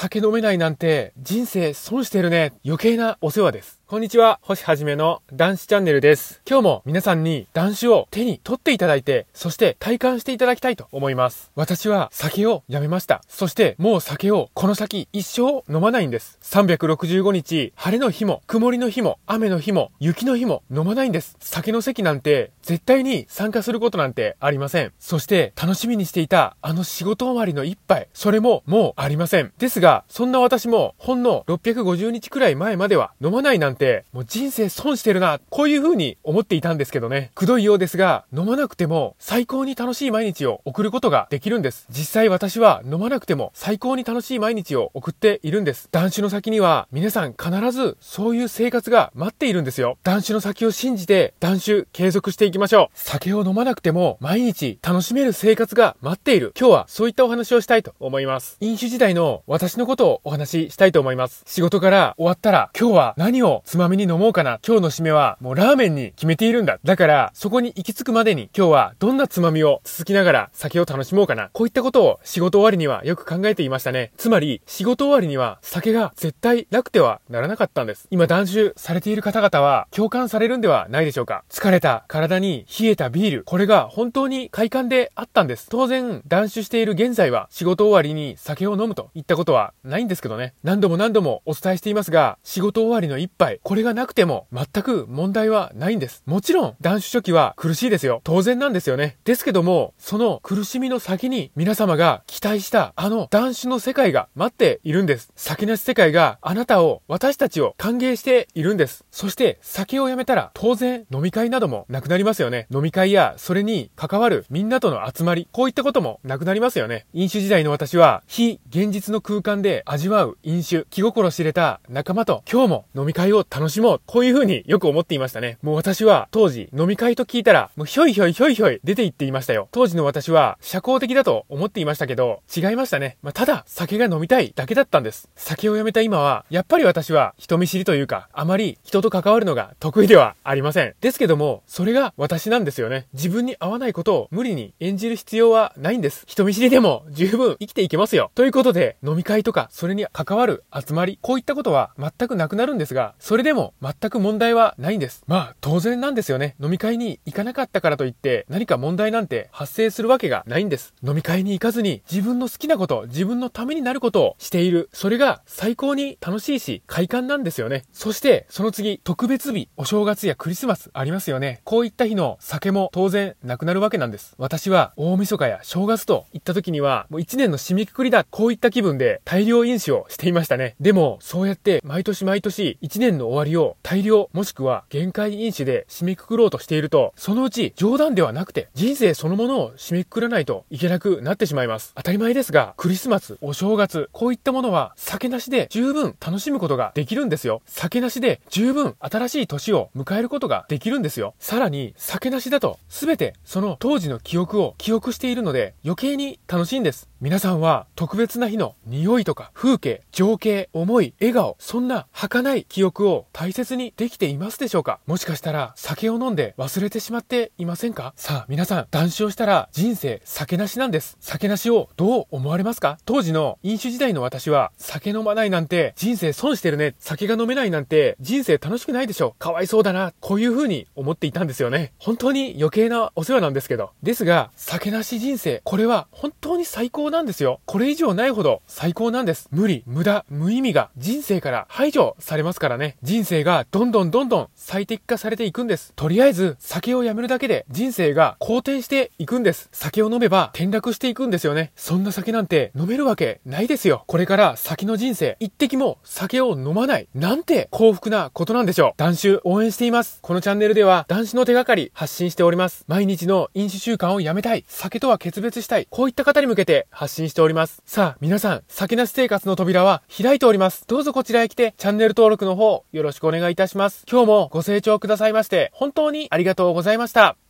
酒飲めないなんて人生損してるね。余計なお世話です。こんにちは、星はじめの男子チャンネルです。今日も皆さんに男子を手に取っていただいて、そして体感していただきたいと思います。私は酒をやめました。そしてもう酒をこの先一生飲まないんです。365日、晴れの日も、曇りの日も、雨の日も、雪の日も飲まないんです。酒の席なんて絶対に参加することなんてありません。そして楽しみにしていたあの仕事終わりの一杯、それももうありません。ですが、そんな私もほんの650日くらい前までは飲まないなんてて、もう人生損してるな、こういう風に思っていたんですけどね。くどいようですが、飲まなくても最高に楽しい毎日を送ることができるんです。実際私は飲まなくても最高に楽しい毎日を送っているんです。男子の先には皆さん必ずそういう生活が待っているんですよ。男子の先を信じて男子継続していきましょう。酒を飲まなくても毎日楽しめる生活が待っている。今日はそういったお話をしたいと思います。飲酒時代の私のことをお話ししたいと思います。仕事から終わったら今日は何をつまみに飲もうかな。今日の締めはもうラーメンに決めているんだ。だから、そこに行き着くまでに今日はどんなつまみを続きながら酒を楽しもうかな。こういったことを仕事終わりにはよく考えていましたね。つまり、仕事終わりには酒が絶対なくてはならなかったんです。今断酒されている方々は共感されるんではないでしょうか。疲れた体に冷えたビール。これが本当に快感であったんです。当然、断酒している現在は仕事終わりに酒を飲むといったことはないんですけどね。何度も何度もお伝えしていますが、仕事終わりの一杯、これがなくても全く問題はないんです。もちろん、断酒初期は苦しいですよ。当然なんですよね。ですけども、その苦しみの先に皆様が期待したあの断酒の世界が待っているんです。酒なし世界があなたを、私たちを歓迎しているんです。そして酒をやめたら当然飲み会などもなくなりますよね。飲み会やそれに関わるみんなとの集まり、こういったこともなくなりますよね。飲酒時代の私は非現実の空間で味わう飲酒、気心知れた仲間と今日も飲み会を楽しもう。こういう風によく思っていましたね。もう私は当時飲み会と聞いたら、もうひょいひょいひょいひょい出て行っていましたよ。当時の私は社交的だと思っていましたけど、違いましたね。まあ、ただ酒が飲みたいだけだったんです。酒をやめた今は、やっぱり私は人見知りというか、あまり人と関わるのが得意ではありません。ですけども、それが私なんですよね。自分に合わないことを無理に演じる必要はないんです。人見知りでも十分生きていけますよ。ということで、飲み会とか、それに関わる集まり、こういったことは全くなくなるんですが、それれでも全く問題はないんです。まあ、当然なんですよね。飲み会に行かなかったからといって何か問題なんて発生するわけがないんです。飲み会に行かずに自分の好きなこと、自分のためになることをしている。それが最高に楽しいし、快感なんですよね。そして、その次、特別日、お正月やクリスマスありますよね。こういった日の酒も当然なくなるわけなんです。私は大晦日や正月といった時には、もう一年の締めくくりだ。こういった気分で大量飲酒をしていましたね。でも、そうやって毎年毎年一年のの終わりを大量もしくは限界飲酒で締めくくろうとしていると、そのうち冗談ではなくて人生そのものを締めくくらないといけなくなってしまいます。当たり前ですが、クリスマス、お正月、こういったものは酒なしで十分楽しむことができるんですよ。酒なしで十分新しい年を迎えることができるんですよ。さらに、酒なしだと全てその当時の記憶を記憶しているので余計に楽しいんです。皆さんは特別な日の匂いとか風景、情景、思い、笑顔、そんな儚い記憶を大切にできていますでしょうか？もしかしたら酒を飲んで忘れてしまっていませんか？さあ皆さん、断酒をしたら人生酒なしなんです。酒なしをどう思われますか？当時の飲酒時代の私は酒飲まないなんて人生損してるね。酒が飲めないなんて人生楽しくないでしょ。かわいそうだな。こういう風に思っていたんですよね。本当に余計なお世話なんですけど。ですが、酒なし人生、これは本当に最高なんですよ。これ以上ないほど最高なんです。無理、無駄、無意味が人生から排除されますからね。人生がどんどんどんどん最適化されていくんです。とりあえず、酒をやめるだけで人生が好転していくんです。酒を飲めば転落していくんですよね。そんな酒なんて飲めるわけないですよ。これから先の人生、一滴も酒を飲まない。なんて幸福なことなんでしょう。男子応援しています。このチャンネルでは男子の手がかり発信しております。毎日の飲酒習慣をやめたい。酒とは決別したい。こういった方に向けて発信しております。さあ、皆さん、酒なし生活の扉は開いております。どうぞこちらへ来て、チャンネル登録の方、よろしくお願いいたします。今日もご清聴くださいまして、本当にありがとうございました。